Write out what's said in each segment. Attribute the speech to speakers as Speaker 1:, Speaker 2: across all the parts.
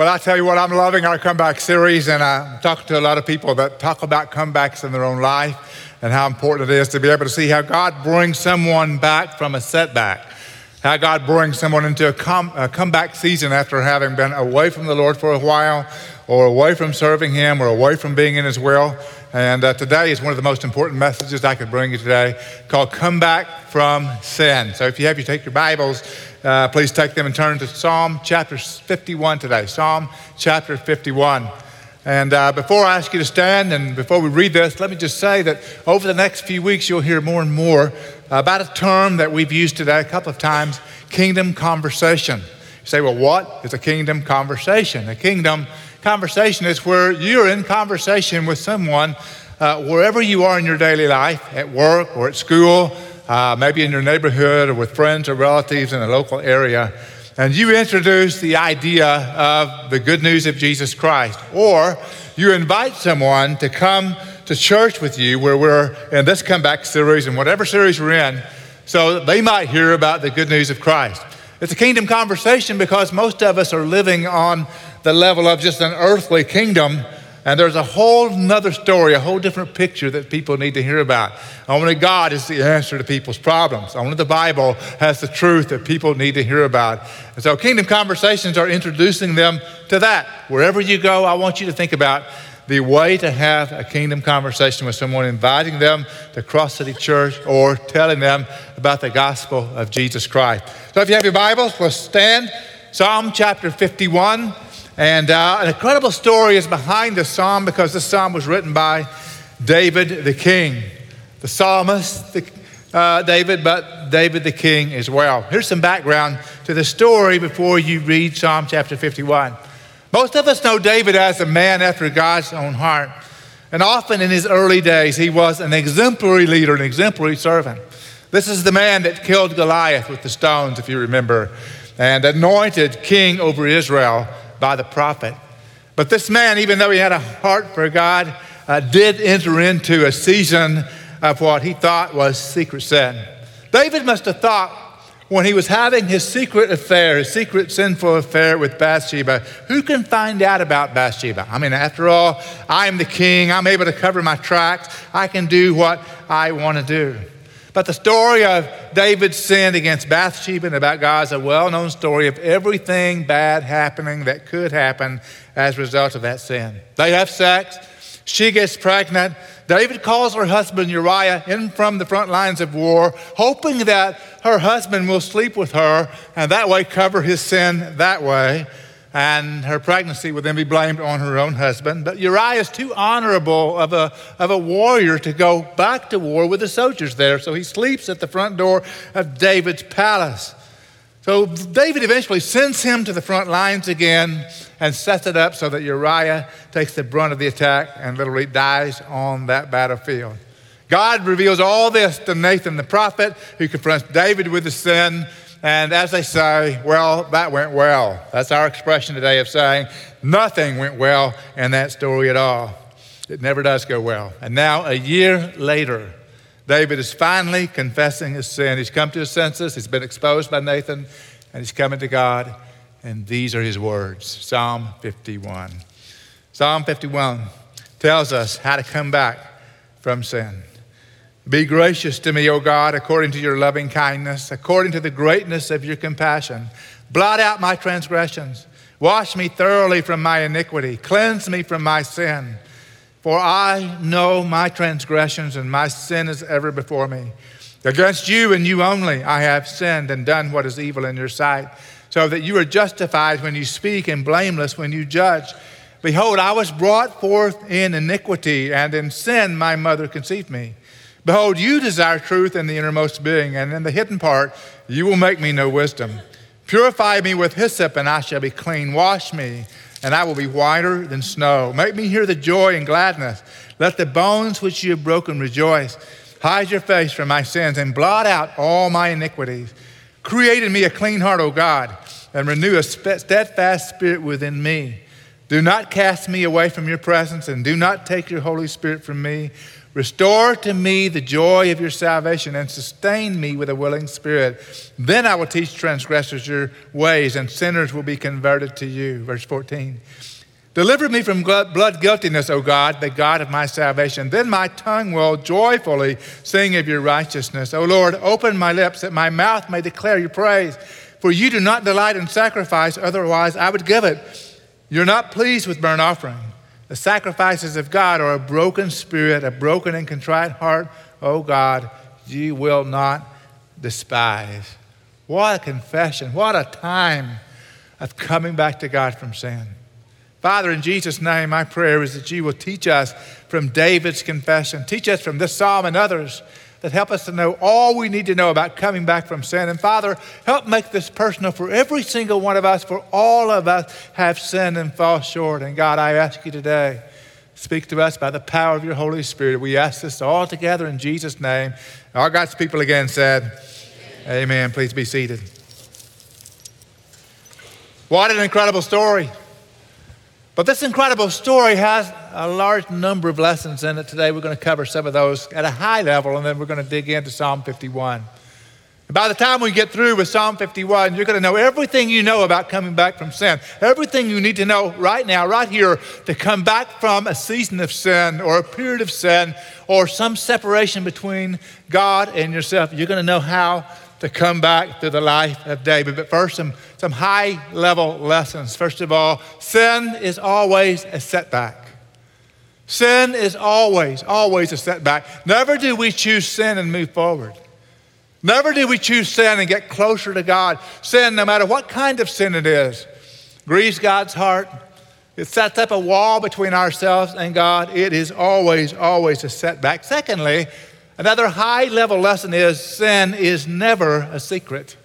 Speaker 1: Well, I tell you what, I'm loving our comeback series, and I'm talking to a lot of people that talk about comebacks in their own life and how important it is to be able to see how God brings someone back from a setback, how God brings someone into a, a comeback season after having been away from the Lord for a while, or away from serving Him, or away from being in His will. And uh, today is one of the most important messages I could bring you today called Come Back from Sin. So if you have, you take your Bibles uh, please take them and turn to Psalm chapter 51 today. Psalm chapter 51. And uh, before I ask you to stand and before we read this, let me just say that over the next few weeks, you'll hear more and more about a term that we've used today a couple of times kingdom conversation. You say, well, what is a kingdom conversation? A kingdom conversation is where you're in conversation with someone uh, wherever you are in your daily life, at work or at school uh, maybe in your neighborhood or with friends or relatives in a local area, and you introduce the idea of the good news of Jesus Christ, or you invite someone to come to church with you where we're in this comeback series and whatever series we're in, so they might hear about the good news of Christ. It's a kingdom conversation because most of us are living on the level of just an earthly kingdom and there's a whole nother story, a whole different picture that people need to hear about. Only God is the answer to people's problems. Only the Bible has the truth that people need to hear about. And so, Kingdom Conversations are introducing them to that. Wherever you go, I want you to think about the way to have a kingdom conversation with someone, inviting them to Cross City Church or telling them about the gospel of Jesus Christ. So, if you have your Bibles, let's stand. Psalm chapter 51. And uh, an incredible story is behind this psalm because this psalm was written by David the king, the psalmist, the, uh, David, but David the king as well. Here's some background to the story before you read Psalm chapter 51. Most of us know David as a man after God's own heart. And often in his early days, he was an exemplary leader, an exemplary servant. This is the man that killed Goliath with the stones, if you remember, and anointed king over Israel by the prophet. But this man, even though he had a heart for God, uh, did enter into a season of what he thought was secret sin. David must have thought when he was having his secret affair, his secret sinful affair with Bathsheba, who can find out about Bathsheba? I mean, after all, I am the king. I'm able to cover my tracks. I can do what I want to do. But the story of David's sin against Bathsheba and about God is a well known story of everything bad happening that could happen as a result of that sin. They have sex, she gets pregnant. David calls her husband Uriah in from the front lines of war, hoping that her husband will sleep with her and that way cover his sin that way and her pregnancy would then be blamed on her own husband. But Uriah is too honorable of a, of a warrior to go back to war with the soldiers there, so he sleeps at the front door of David's palace. So David eventually sends him to the front lines again and sets it up so that Uriah takes the brunt of the attack and literally dies on that battlefield. God reveals all this to Nathan the prophet, who confronts David with the sin and as they say, well, that went well. That's our expression today of saying nothing went well in that story at all. It never does go well. And now, a year later, David is finally confessing his sin. He's come to his senses, he's been exposed by Nathan, and he's coming to God. And these are his words Psalm 51. Psalm 51 tells us how to come back from sin. Be gracious to me, O God, according to your loving kindness, according to the greatness of your compassion. Blot out my transgressions. Wash me thoroughly from my iniquity. Cleanse me from my sin. For I know my transgressions, and my sin is ever before me. Against you and you only I have sinned and done what is evil in your sight, so that you are justified when you speak and blameless when you judge. Behold, I was brought forth in iniquity, and in sin my mother conceived me. Behold, you desire truth in the innermost being, and in the hidden part you will make me know wisdom. Purify me with hyssop, and I shall be clean. Wash me, and I will be whiter than snow. Make me hear the joy and gladness. Let the bones which you have broken rejoice. Hide your face from my sins, and blot out all my iniquities. Create in me a clean heart, O God, and renew a steadfast spirit within me. Do not cast me away from your presence, and do not take your Holy Spirit from me. Restore to me the joy of your salvation and sustain me with a willing spirit. Then I will teach transgressors your ways, and sinners will be converted to you. Verse 14. Deliver me from blood guiltiness, O God, the God of my salvation. Then my tongue will joyfully sing of your righteousness. O Lord, open my lips that my mouth may declare your praise. For you do not delight in sacrifice, otherwise I would give it. You're not pleased with burnt offering. The sacrifices of God are a broken spirit, a broken and contrite heart. Oh God, you will not despise. What a confession. What a time of coming back to God from sin. Father, in Jesus' name, my prayer is that you will teach us from David's confession, teach us from this psalm and others that help us to know all we need to know about coming back from sin. And Father, help make this personal for every single one of us, for all of us have sinned and fall short. And God, I ask you today, speak to us by the power of your Holy Spirit. We ask this all together in Jesus' name. Our God's people again said, Amen. Amen. Please be seated. What an incredible story. But this incredible story has a large number of lessons in it today. We're going to cover some of those at a high level, and then we're going to dig into Psalm 51. And by the time we get through with Psalm 51, you're going to know everything you know about coming back from sin. Everything you need to know right now, right here, to come back from a season of sin or a period of sin or some separation between God and yourself. You're going to know how to come back to the life of David. But first, some, some high level lessons. First of all, sin is always a setback. Sin is always, always a setback. Never do we choose sin and move forward. Never do we choose sin and get closer to God. Sin, no matter what kind of sin it is, grieves God's heart. It sets up a wall between ourselves and God. It is always, always a setback. Secondly, Another high level lesson is sin is never a secret.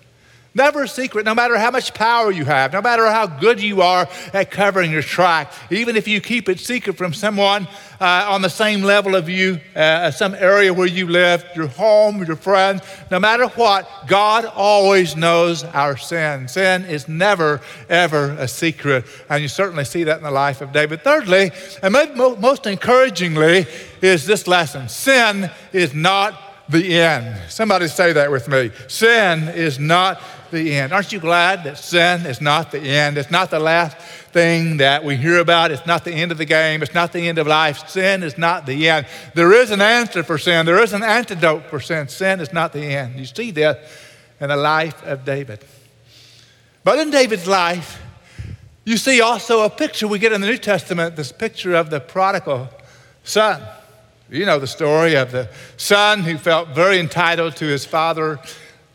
Speaker 1: Never a secret, no matter how much power you have, no matter how good you are at covering your track, even if you keep it secret from someone uh, on the same level of you, uh, some area where you live, your home, your friends, no matter what, God always knows our sin. Sin is never, ever a secret. And you certainly see that in the life of David. Thirdly, and most encouragingly, is this lesson sin is not the end. Somebody say that with me. Sin is not the end. Aren't you glad that sin is not the end? It's not the last thing that we hear about. It's not the end of the game. It's not the end of life. Sin is not the end. There is an answer for sin, there is an antidote for sin. Sin is not the end. You see that in the life of David. But in David's life, you see also a picture we get in the New Testament this picture of the prodigal son. You know the story of the son who felt very entitled to his father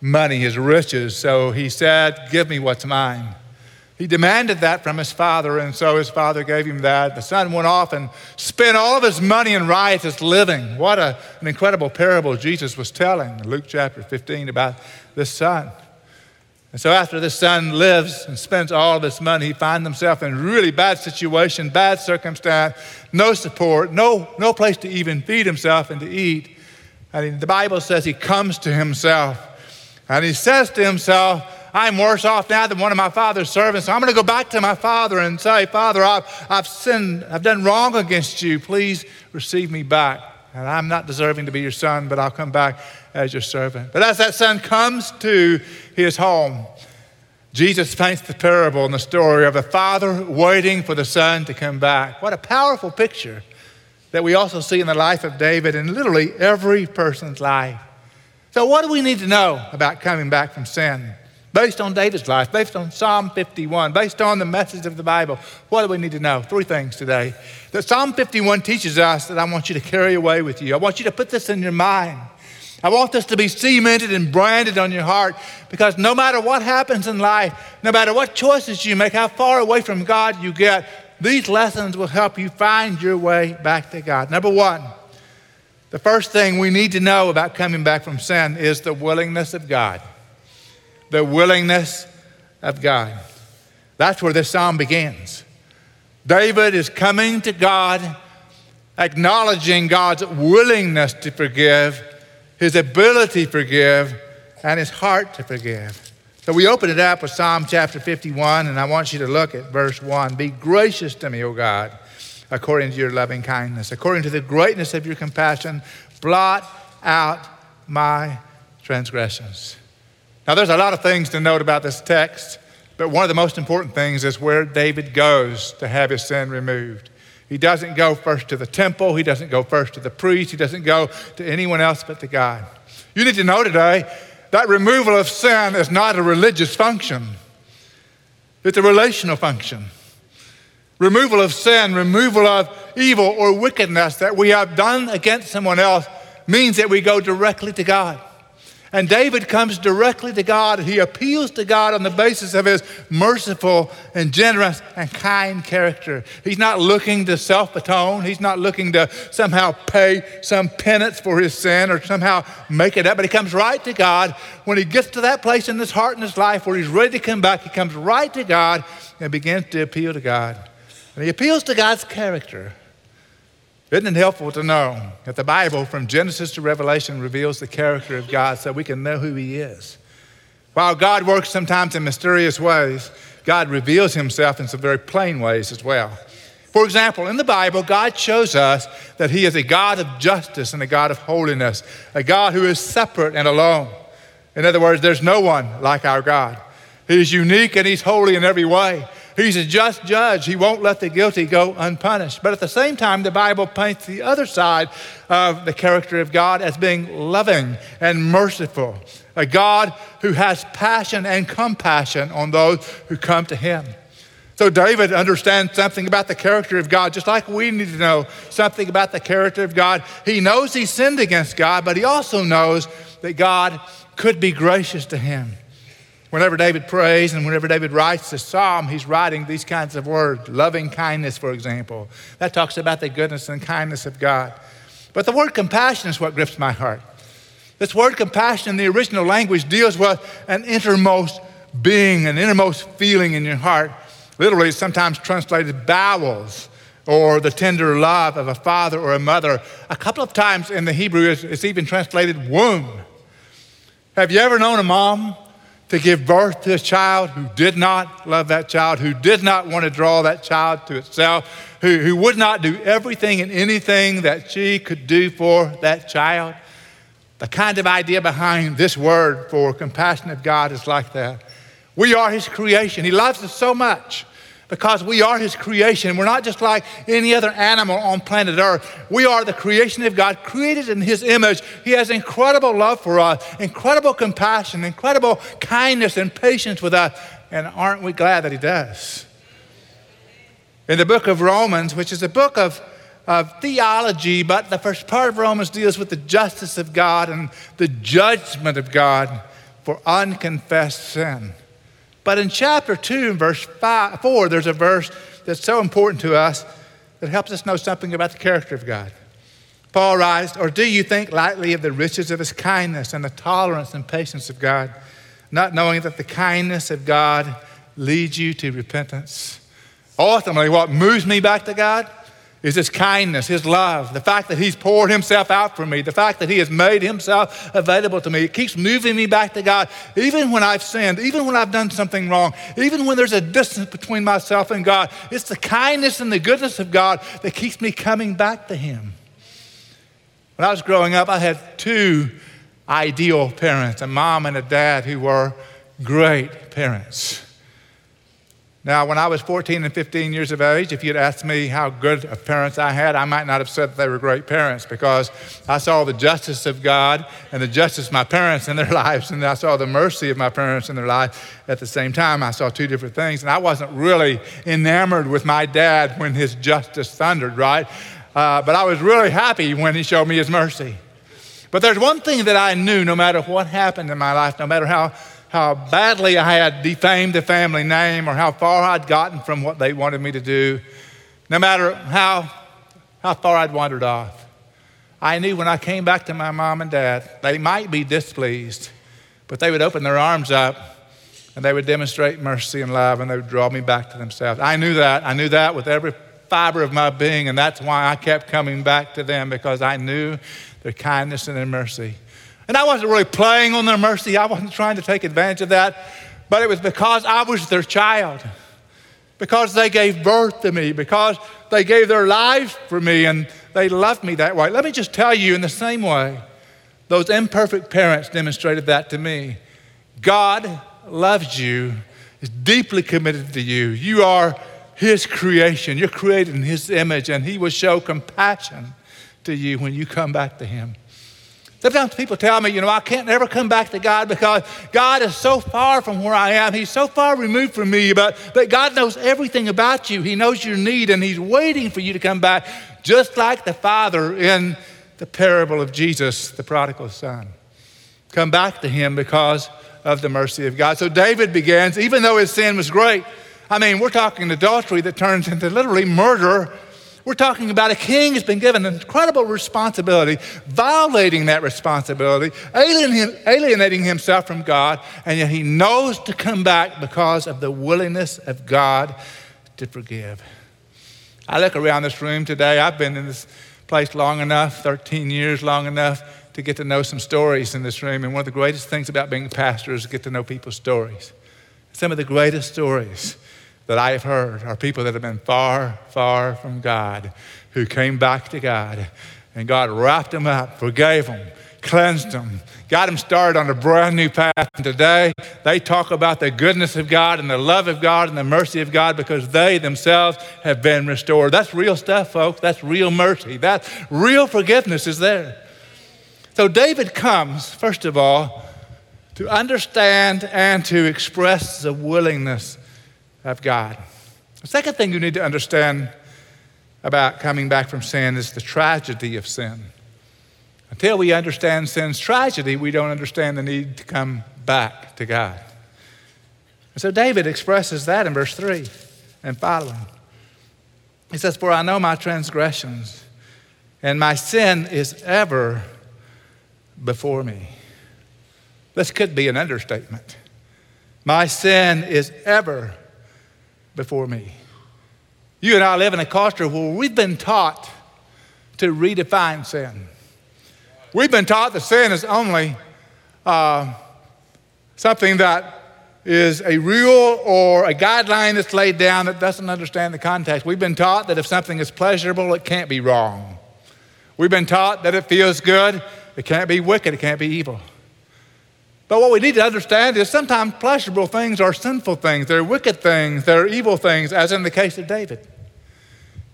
Speaker 1: money, his riches. So he said, Give me what's mine. He demanded that from his father, and so his father gave him that. The son went off and spent all of his money in riotous living. What a, an incredible parable Jesus was telling in Luke chapter 15 about this son. And so after this son lives and spends all of his money, he finds himself in really bad situation, bad circumstance, no support, no, no place to even feed himself and to eat. And the Bible says he comes to himself. And he says to himself, I'm worse off now than one of my father's servants. So I'm going to go back to my father and say, Father, I've, I've sinned, I've done wrong against you. Please receive me back. And I'm not deserving to be your son, but I'll come back as your servant. But as that son comes to his home, Jesus paints the parable and the story of the father waiting for the son to come back. What a powerful picture that we also see in the life of David and literally every person's life. So, what do we need to know about coming back from sin? Based on David's life, based on Psalm 51, based on the message of the Bible, what do we need to know? Three things today. That Psalm 51 teaches us that I want you to carry away with you. I want you to put this in your mind. I want this to be cemented and branded on your heart because no matter what happens in life, no matter what choices you make, how far away from God you get, these lessons will help you find your way back to God. Number one, the first thing we need to know about coming back from sin is the willingness of God. The willingness of God. That's where this psalm begins. David is coming to God, acknowledging God's willingness to forgive, his ability to forgive, and his heart to forgive. So we open it up with Psalm chapter 51, and I want you to look at verse 1. Be gracious to me, O God, according to your loving kindness, according to the greatness of your compassion, blot out my transgressions. Now, there's a lot of things to note about this text, but one of the most important things is where David goes to have his sin removed. He doesn't go first to the temple, he doesn't go first to the priest, he doesn't go to anyone else but to God. You need to know today that removal of sin is not a religious function, it's a relational function. Removal of sin, removal of evil or wickedness that we have done against someone else means that we go directly to God. And David comes directly to God. He appeals to God on the basis of his merciful and generous and kind character. He's not looking to self atone. He's not looking to somehow pay some penance for his sin or somehow make it up. But he comes right to God. When he gets to that place in his heart and his life where he's ready to come back, he comes right to God and begins to appeal to God. And he appeals to God's character. Isn't it helpful to know that the Bible, from Genesis to Revelation, reveals the character of God so we can know who He is? While God works sometimes in mysterious ways, God reveals Himself in some very plain ways as well. For example, in the Bible, God shows us that He is a God of justice and a God of holiness, a God who is separate and alone. In other words, there's no one like our God. He's unique and He's holy in every way. He's a just judge. He won't let the guilty go unpunished. But at the same time, the Bible paints the other side of the character of God as being loving and merciful, a God who has passion and compassion on those who come to him. So David understands something about the character of God, just like we need to know something about the character of God. He knows he sinned against God, but he also knows that God could be gracious to him. Whenever David prays and whenever David writes the psalm, he's writing these kinds of words loving kindness, for example. That talks about the goodness and kindness of God. But the word compassion is what grips my heart. This word compassion in the original language deals with an innermost being, an innermost feeling in your heart. Literally, sometimes translated bowels or the tender love of a father or a mother. A couple of times in the Hebrew, it's even translated womb. Have you ever known a mom to give birth to a child who did not love that child, who did not want to draw that child to itself, who, who would not do everything and anything that she could do for that child. The kind of idea behind this word for compassionate God is like that. We are His creation. He loves us so much because we are His creation. We're not just like any other animal on planet Earth. We are the creation of God, created in His image. He has incredible love for us, incredible compassion, incredible kindness and patience with us. And aren't we glad that He does? In the book of Romans, which is a book of of theology, but the first part of Romans deals with the justice of God and the judgment of God for unconfessed sin. But in chapter 2, and verse five, 4, there's a verse that's so important to us that helps us know something about the character of God. Paul writes, Or do you think lightly of the riches of his kindness and the tolerance and patience of God, not knowing that the kindness of God leads you to repentance? Ultimately, what moves me back to God is his kindness, his love, the fact that he's poured himself out for me, the fact that he has made himself available to me. It keeps moving me back to God, even when I've sinned, even when I've done something wrong, even when there's a distance between myself and God. It's the kindness and the goodness of God that keeps me coming back to him. When I was growing up, I had two ideal parents, a mom and a dad who were great parents. Now, when I was 14 and 15 years of age, if you'd asked me how good of parents I had, I might not have said that they were great parents because I saw the justice of God and the justice of my parents in their lives, and I saw the mercy of my parents in their life at the same time. I saw two different things, and I wasn't really enamored with my dad when his justice thundered, right? Uh, but I was really happy when he showed me his mercy. But there's one thing that I knew no matter what happened in my life, no matter how how badly I had defamed the family name or how far I'd gotten from what they wanted me to do, no matter how, how far I'd wandered off. I knew when I came back to my mom and dad, they might be displeased, but they would open their arms up and they would demonstrate mercy and love and they would draw me back to themselves. I knew that. I knew that with every fiber of my being, and that's why I kept coming back to them because I knew their kindness and their mercy. And I wasn't really playing on their mercy. I wasn't trying to take advantage of that. but it was because I was their child, because they gave birth to me, because they gave their lives for me, and they loved me that way. Let me just tell you in the same way, those imperfect parents demonstrated that to me. God loves you, is deeply committed to you. You are His creation, you're created in His image, and He will show compassion to you when you come back to Him. Sometimes people tell me, you know, I can't never come back to God because God is so far from where I am. He's so far removed from me, but, but God knows everything about you. He knows your need, and He's waiting for you to come back, just like the Father in the parable of Jesus, the prodigal son. Come back to Him because of the mercy of God. So David begins, even though his sin was great. I mean, we're talking adultery that turns into literally murder we're talking about a king who's been given an incredible responsibility, violating that responsibility, alienating himself from God, and yet he knows to come back because of the willingness of God to forgive. I look around this room today. I've been in this place long enough, 13 years long enough, to get to know some stories in this room. And one of the greatest things about being a pastor is to get to know people's stories. Some of the greatest stories that I have heard are people that have been far, far from God, who came back to God, and God wrapped them up, forgave them, cleansed them, got them started on a brand new path. And today, they talk about the goodness of God and the love of God and the mercy of God because they themselves have been restored. That's real stuff, folks. That's real mercy. That real forgiveness is there. So David comes, first of all, to understand and to express the willingness of God. The second thing you need to understand about coming back from sin is the tragedy of sin. Until we understand sin's tragedy, we don't understand the need to come back to God. And so David expresses that in verse 3 and following. He says, For I know my transgressions, and my sin is ever before me. This could be an understatement. My sin is ever before me. You and I live in a culture where we've been taught to redefine sin. We've been taught that sin is only uh, something that is a rule or a guideline that's laid down that doesn't understand the context. We've been taught that if something is pleasurable, it can't be wrong. We've been taught that it feels good, it can't be wicked, it can't be evil. But what we need to understand is sometimes pleasurable things are sinful things, they're wicked things, they're evil things, as in the case of David.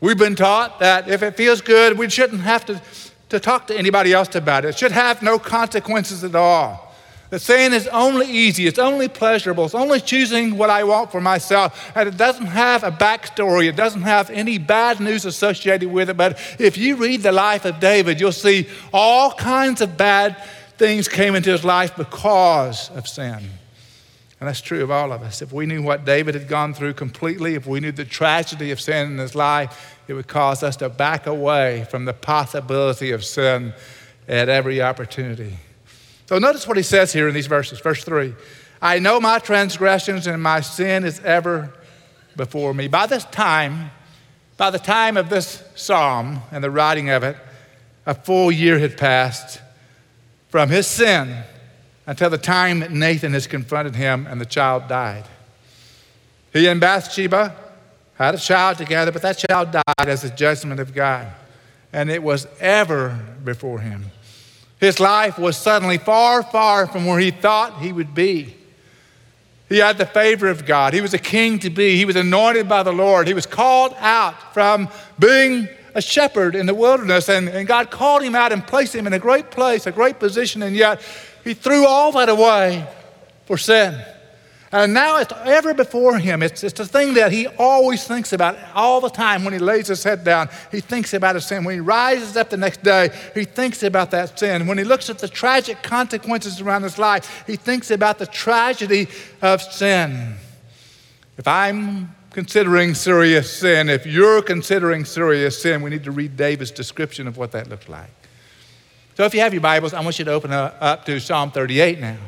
Speaker 1: We've been taught that if it feels good, we shouldn't have to, to talk to anybody else about it. It should have no consequences at all. That sin is only easy, it's only pleasurable, it's only choosing what I want for myself, and it doesn't have a backstory, it doesn't have any bad news associated with it. But if you read the life of David, you'll see all kinds of bad things came into his life because of sin. And that's true of all of us. If we knew what David had gone through completely, if we knew the tragedy of sin in his life, it would cause us to back away from the possibility of sin at every opportunity. So notice what he says here in these verses. Verse 3 I know my transgressions and my sin is ever before me. By this time, by the time of this psalm and the writing of it, a full year had passed from his sin until the time that Nathan has confronted him and the child died. He and Bathsheba had a child together, but that child died as a judgment of God. And it was ever before him. His life was suddenly far, far from where he thought he would be. He had the favor of God. He was a king to be. He was anointed by the Lord. He was called out from being a shepherd in the wilderness, and, and God called him out and placed him in a great place, a great position, and yet he threw all that away for sin. And now it's ever before him. It's, it's a thing that he always thinks about all the time when he lays his head down. He thinks about his sin. When he rises up the next day, he thinks about that sin. When he looks at the tragic consequences around his life, he thinks about the tragedy of sin. If I'm considering serious sin, if you're considering serious sin, we need to read David's description of what that looked like. So if you have your Bibles, I want you to open up to Psalm 38 now.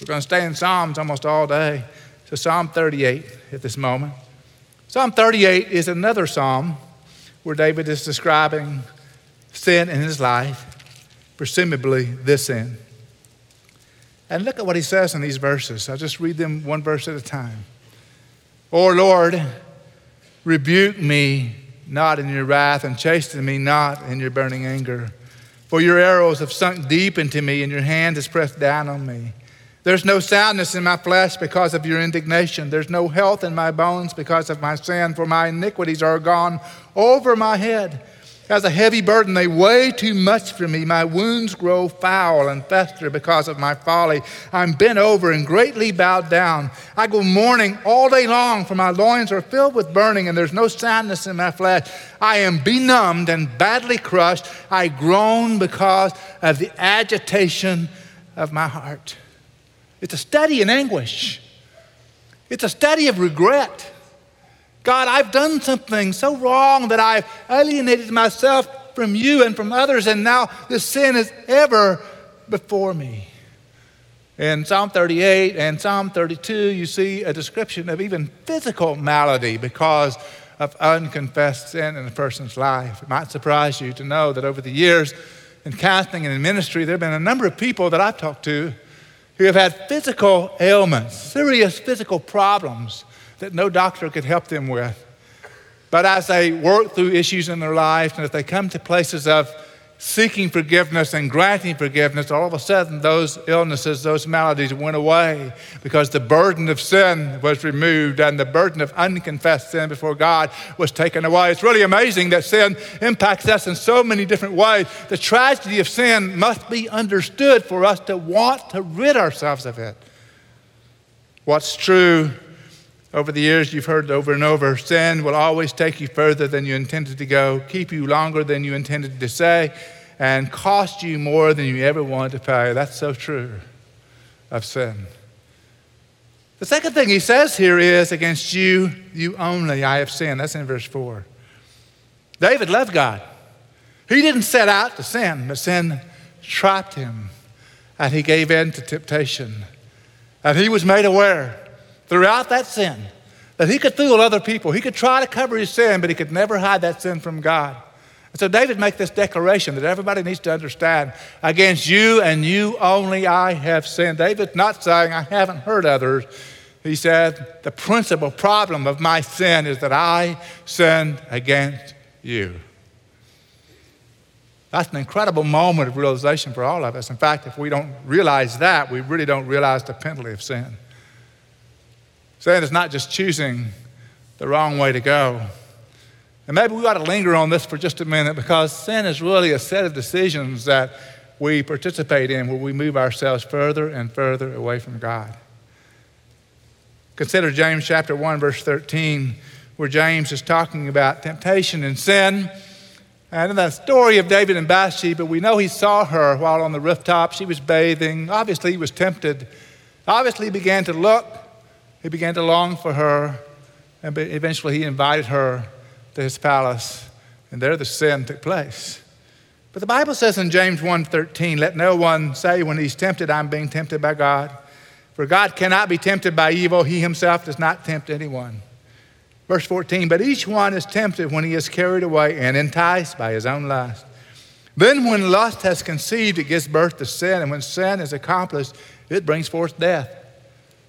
Speaker 1: We're going to stay in Psalms almost all day. So Psalm 38 at this moment. Psalm 38 is another psalm where David is describing sin in his life, presumably this sin. And look at what he says in these verses. I'll just read them one verse at a time. O Lord, rebuke me not in your wrath, and chasten me not in your burning anger. For your arrows have sunk deep into me, and your hand has pressed down on me. There's no soundness in my flesh because of your indignation. There's no health in my bones because of my sin, for my iniquities are gone over my head. As a heavy burden, they weigh too much for me. My wounds grow foul and fester because of my folly. I'm bent over and greatly bowed down. I go mourning all day long, for my loins are filled with burning, and there's no soundness in my flesh. I am benumbed and badly crushed. I groan because of the agitation of my heart. It's a study in anguish, it's a study of regret. God, I've done something so wrong that I've alienated myself from you and from others, and now this sin is ever before me. In Psalm 38 and Psalm 32, you see a description of even physical malady because of unconfessed sin in a person's life. It might surprise you to know that over the years in counseling and in ministry, there have been a number of people that I've talked to who have had physical ailments, serious physical problems that no doctor could help them with. But as they work through issues in their life and as they come to places of seeking forgiveness and granting forgiveness, all of a sudden those illnesses, those maladies went away because the burden of sin was removed and the burden of unconfessed sin before God was taken away. It's really amazing that sin impacts us in so many different ways. The tragedy of sin must be understood for us to want to rid ourselves of it. What's true over the years, you've heard over and over sin will always take you further than you intended to go, keep you longer than you intended to say, and cost you more than you ever wanted to pay. That's so true of sin. The second thing he says here is, Against you, you only, I have sinned. That's in verse 4. David loved God. He didn't set out to sin, but sin trapped him, and he gave in to temptation. And he was made aware throughout that sin that he could fool other people. He could try to cover his sin, but he could never hide that sin from God. And so David makes this declaration that everybody needs to understand against you and you only I have sinned. David's not saying I haven't hurt others. He said, The principal problem of my sin is that I sinned against you. That's an incredible moment of realization for all of us. In fact, if we don't realize that, we really don't realize the penalty of sin. Sin is not just choosing the wrong way to go. And maybe we ought to linger on this for just a minute because sin is really a set of decisions that we participate in where we move ourselves further and further away from God. Consider James chapter 1, verse 13, where James is talking about temptation and sin. And in the story of David and Bathsheba, we know he saw her while on the rooftop. She was bathing. Obviously, he was tempted. Obviously, he began to look he began to long for her, and eventually he invited her to his palace, and there the sin took place. But the Bible says in James 1:13, "Let no one say when he's tempted, I'm being tempted by God, for God cannot be tempted by evil; he himself does not tempt anyone." Verse 14, "But each one is tempted when he is carried away and enticed by his own lust. Then when lust has conceived, it gives birth to sin, and when sin is accomplished, it brings forth death."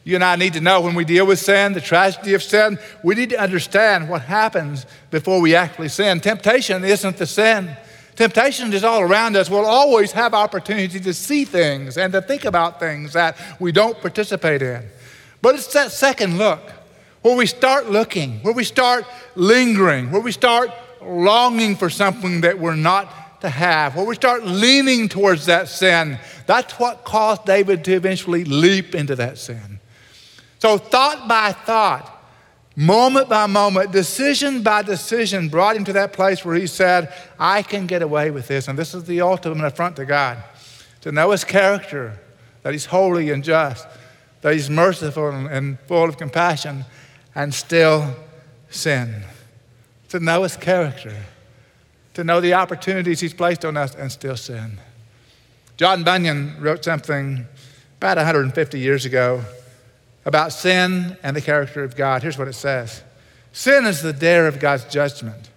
Speaker 1: You and I need to know when we deal with sin, the tragedy of sin, we need to understand what happens before we actually sin. Temptation isn't the sin. Temptation is all around us. We'll always have opportunity to see things and to think about things that we don't participate in. But it's that second look where we start looking, where we start lingering, where we start longing for something that we're not to have, where we start leaning towards that sin. That's what caused David to eventually leap into that sin. So, thought by thought, moment by moment, decision by decision, brought him to that place where he said, I can get away with this. And this is the ultimate affront to God to know his character, that he's holy and just, that he's merciful and full of compassion, and still sin. To know his character, to know the opportunities he's placed on us, and still sin. John Bunyan wrote something about 150 years ago about sin and the character of God. Here's what it says Sin is the dare of God's judgment,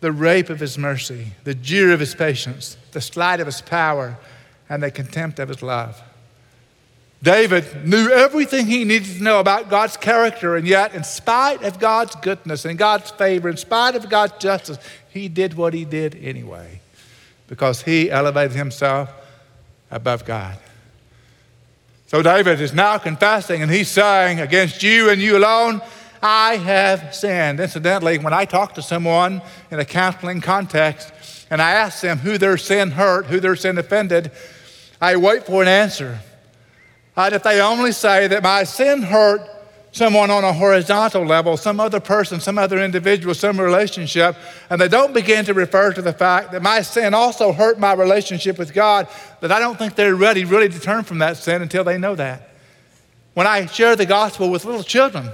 Speaker 1: the rape of his mercy, the jeer of his patience, the slight of his power, and the contempt of his love. David knew everything he needed to know about God's character, and yet, in spite of God's goodness and God's favor, in spite of God's justice, he did what he did anyway because he elevated himself above God. So David is now confessing and he's saying, Against you and you alone, I have sinned. Incidentally, when I talk to someone in a counseling context and I ask them who their sin hurt, who their sin offended, I wait for an answer. And if they only say that my sin hurt someone on a horizontal level, some other person, some other individual, some relationship, and they don't begin to refer to the fact that my sin also hurt my relationship with God, that I don't think they're ready really to turn from that sin until they know that. When I share the gospel with little children,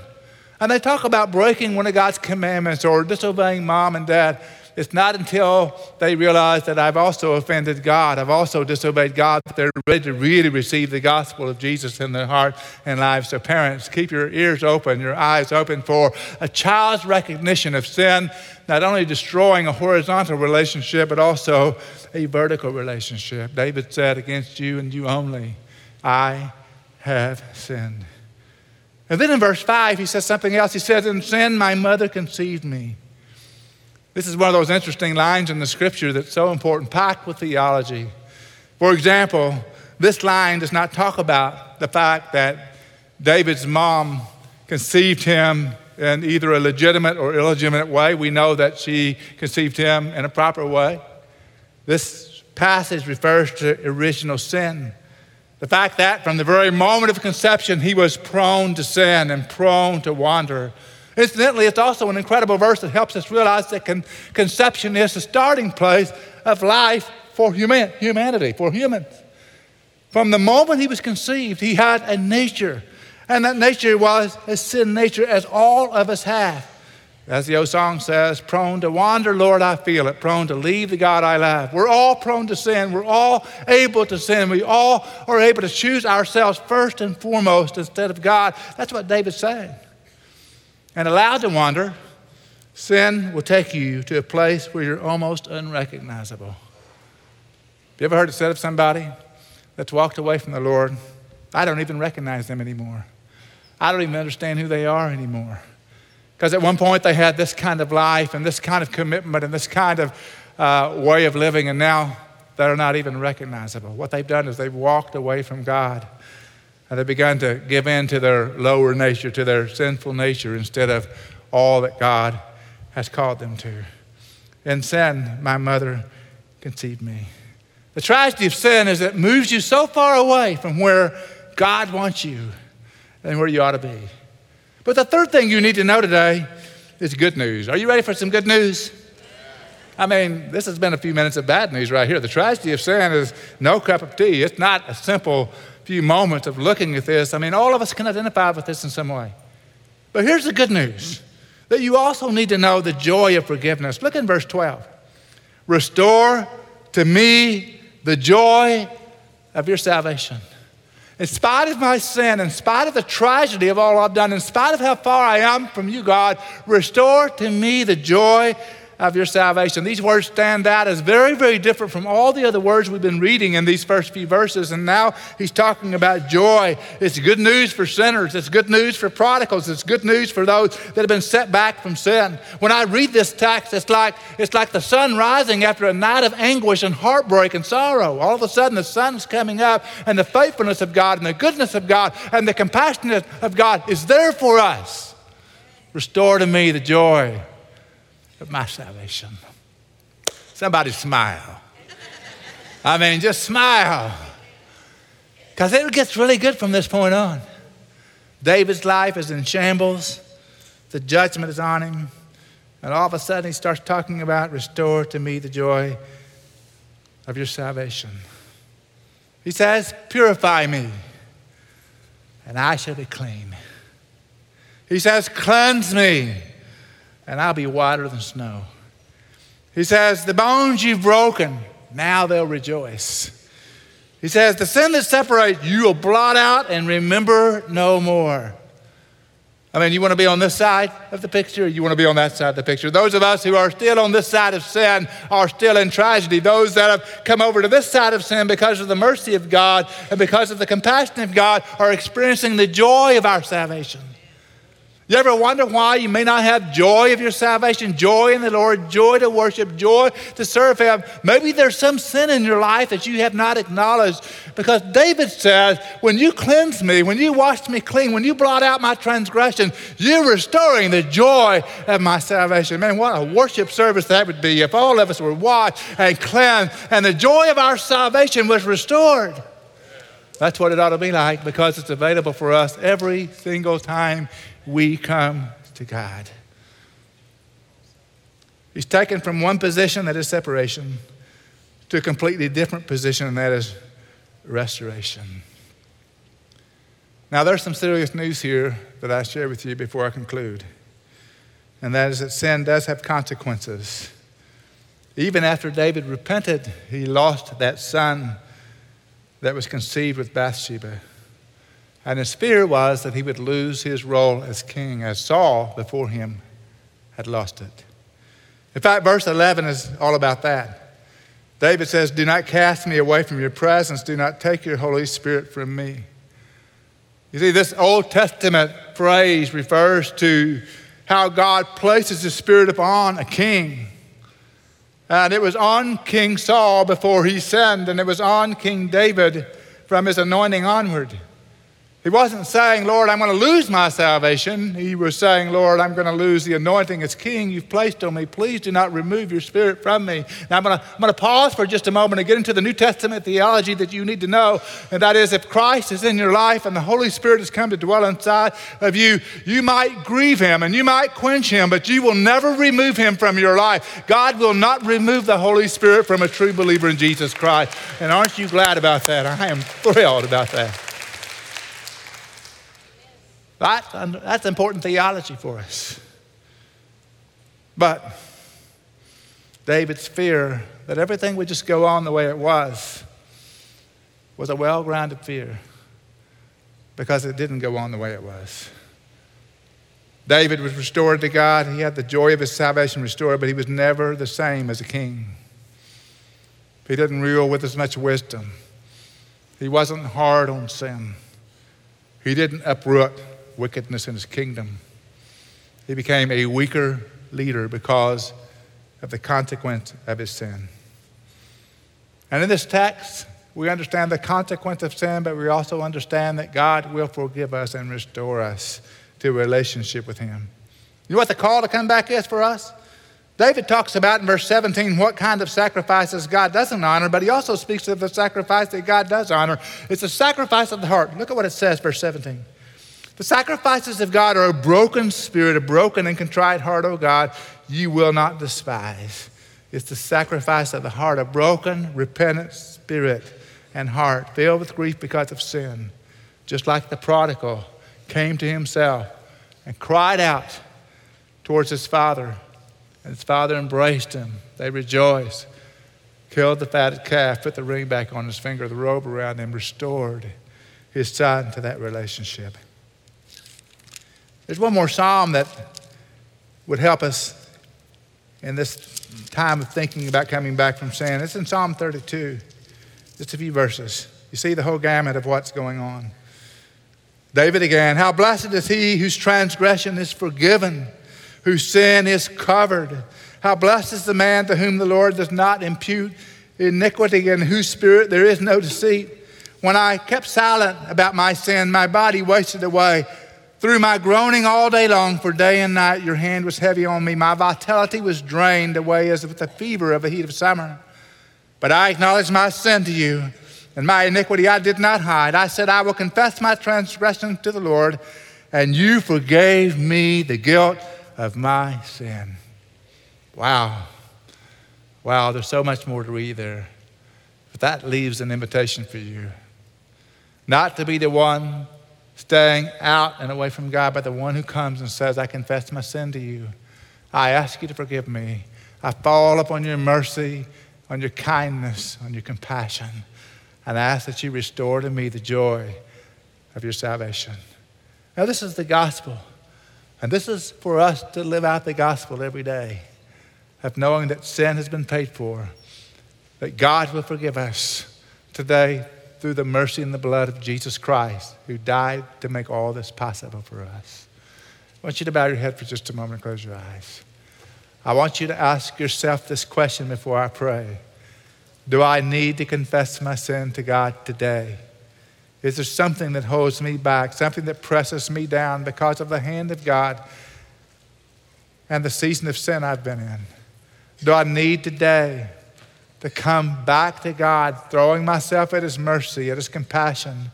Speaker 1: and they talk about breaking one of God's commandments or disobeying mom and dad, it's not until they realize that I've also offended God, I've also disobeyed God, that they're ready to really receive the gospel of Jesus in their heart and lives. So, parents, keep your ears open, your eyes open for a child's recognition of sin, not only destroying a horizontal relationship, but also a vertical relationship. David said, Against you and you only, I have sinned. And then in verse 5, he says something else. He says, In sin, my mother conceived me. This is one of those interesting lines in the scripture that's so important, packed with theology. For example, this line does not talk about the fact that David's mom conceived him in either a legitimate or illegitimate way. We know that she conceived him in a proper way. This passage refers to original sin. The fact that from the very moment of conception, he was prone to sin and prone to wander. Incidentally, it's also an incredible verse that helps us realize that con- conception is the starting place of life for human- humanity, for humans. From the moment he was conceived, he had a nature, and that nature was a sin nature, as all of us have. As the old song says, prone to wander, Lord, I feel it, prone to leave the God I love. We're all prone to sin. We're all able to sin. We all are able to choose ourselves first and foremost instead of God. That's what David's saying and allowed to wander, sin will take you to a place where you're almost unrecognizable. Have you ever heard it said of somebody that's walked away from the Lord? I don't even recognize them anymore. I don't even understand who they are anymore. Because at one point they had this kind of life and this kind of commitment and this kind of uh, way of living, and now they're not even recognizable. What they've done is they've walked away from God. And they began to give in to their lower nature, to their sinful nature, instead of all that God has called them to. In sin, my mother conceived me. The tragedy of sin is it moves you so far away from where God wants you and where you ought to be. But the third thing you need to know today is good news. Are you ready for some good news? I mean, this has been a few minutes of bad news right here. The tragedy of sin is no cup of tea. It's not a simple few moments of looking at this, I mean, all of us can identify with this in some way. But here's the good news that you also need to know the joy of forgiveness. Look in verse 12. Restore to me the joy of your salvation. In spite of my sin, in spite of the tragedy of all I've done, in spite of how far I am from you, God, restore to me the joy of your salvation. These words stand out as very, very different from all the other words we've been reading in these first few verses. And now he's talking about joy. It's good news for sinners, it's good news for prodigals, it's good news for those that have been set back from sin. When I read this text, it's like, it's like the sun rising after a night of anguish and heartbreak and sorrow. All of a sudden, the sun's coming up, and the faithfulness of God and the goodness of God and the compassion of God is there for us. Restore to me the joy of my salvation. Somebody smile. I mean, just smile. Because it gets really good from this point on. David's life is in shambles, the judgment is on him. And all of a sudden, he starts talking about restore to me the joy of your salvation. He says, Purify me, and I shall be clean. He says, Cleanse me, and I'll be whiter than snow. He says, The bones you've broken, now they'll rejoice. He says, The sin that separates, you will blot out and remember no more. I mean, you want to be on this side of the picture, or you want to be on that side of the picture? Those of us who are still on this side of sin are still in tragedy. Those that have come over to this side of sin because of the mercy of God and because of the compassion of God are experiencing the joy of our salvation. You ever wonder why you may not have joy of your salvation, joy in the Lord, joy to worship, joy to serve Him? Maybe there's some sin in your life that you have not acknowledged. Because David says, When you cleanse me, when you wash me clean, when you blot out my transgression, you're restoring the joy of my salvation. Man, what a worship service that would be if all of us were washed and cleansed and the joy of our salvation was restored. That's what it ought to be like because it's available for us every single time we come to God. He's taken from one position, that is separation, to a completely different position, and that is restoration. Now, there's some serious news here that I share with you before I conclude, and that is that sin does have consequences. Even after David repented, he lost that son that was conceived with Bathsheba. And his fear was that he would lose his role as king, as Saul before him had lost it. In fact, verse 11 is all about that. David says, Do not cast me away from your presence, do not take your Holy Spirit from me. You see, this Old Testament phrase refers to how God places His Spirit upon a king. And it was on King Saul before he sinned, and it was on King David from his anointing onward. He wasn't saying, Lord, I'm going to lose my salvation. He was saying, Lord, I'm going to lose the anointing as king you've placed on me. Please do not remove your spirit from me. Now, I'm going, to, I'm going to pause for just a moment and get into the New Testament theology that you need to know. And that is, if Christ is in your life and the Holy Spirit has come to dwell inside of you, you might grieve him and you might quench him, but you will never remove him from your life. God will not remove the Holy Spirit from a true believer in Jesus Christ. And aren't you glad about that? I am thrilled about that. That's, that's important theology for us. But David's fear that everything would just go on the way it was was a well grounded fear because it didn't go on the way it was. David was restored to God. He had the joy of his salvation restored, but he was never the same as a king. He didn't rule with as much wisdom. He wasn't hard on sin. He didn't uproot wickedness in his kingdom. He became a weaker leader because of the consequence of his sin. And in this text, we understand the consequence of sin, but we also understand that God will forgive us and restore us to a relationship with Him. You know what the call to come back is for us? David talks about in verse 17 what kind of sacrifices God doesn't honor, but he also speaks of the sacrifice that God does honor. It's a sacrifice of the heart. Look at what it says, verse 17. The sacrifices of God are a broken spirit, a broken and contrite heart, O God, you will not despise. It's the sacrifice of the heart, a broken, repentant spirit and heart filled with grief because of sin. Just like the prodigal came to himself and cried out towards his father, and his father embraced him. They rejoiced, killed the fatted calf, put the ring back on his finger, the robe around him, restored his son to that relationship. There's one more psalm that would help us in this time of thinking about coming back from sin. It's in Psalm 32, just a few verses. You see the whole gamut of what's going on. David again, how blessed is he whose transgression is forgiven, whose sin is covered. How blessed is the man to whom the Lord does not impute iniquity, and whose spirit there is no deceit. When I kept silent about my sin, my body wasted away through my groaning all day long, for day and night your hand was heavy on me. My vitality was drained away as with the fever of the heat of summer. But I acknowledged my sin to you, and my iniquity I did not hide. I said, I will confess my transgression to the Lord, and you forgave me the guilt of my sin. Wow. Wow, there's so much more to read there. But that leaves an invitation for you. Not to be the one staying out and away from God, but the one who comes and says, I confess my sin to you. I ask you to forgive me. I fall upon your mercy, on your kindness, on your compassion, and I ask that you restore to me the joy of your salvation. Now, this is the gospel. And this is for us to live out the gospel every day of knowing that sin has been paid for, that God will forgive us today through the mercy and the blood of Jesus Christ, who died to make all this possible for us. I want you to bow your head for just a moment and close your eyes. I want you to ask yourself this question before I pray Do I need to confess my sin to God today? Is there something that holds me back, something that presses me down because of the hand of God and the season of sin I've been in? Do I need today to come back to God, throwing myself at His mercy, at His compassion,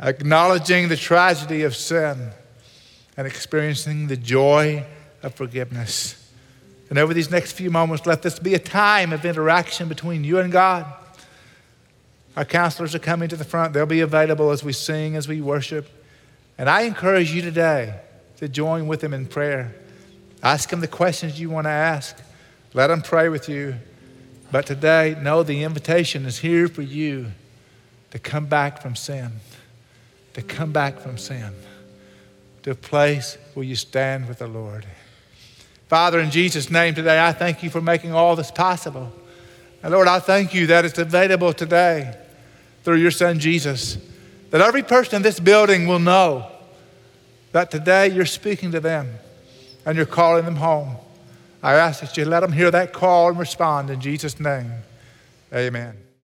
Speaker 1: acknowledging the tragedy of sin, and experiencing the joy of forgiveness? And over these next few moments, let this be a time of interaction between you and God. Our counselors are coming to the front. They'll be available as we sing, as we worship. And I encourage you today to join with them in prayer. Ask them the questions you want to ask. Let them pray with you. But today, know the invitation is here for you to come back from sin, to come back from sin, to a place where you stand with the Lord. Father, in Jesus' name today, I thank you for making all this possible. And Lord, I thank you that it's available today through your son Jesus. That every person in this building will know that today you're speaking to them and you're calling them home. I ask that you let them hear that call and respond in Jesus' name. Amen.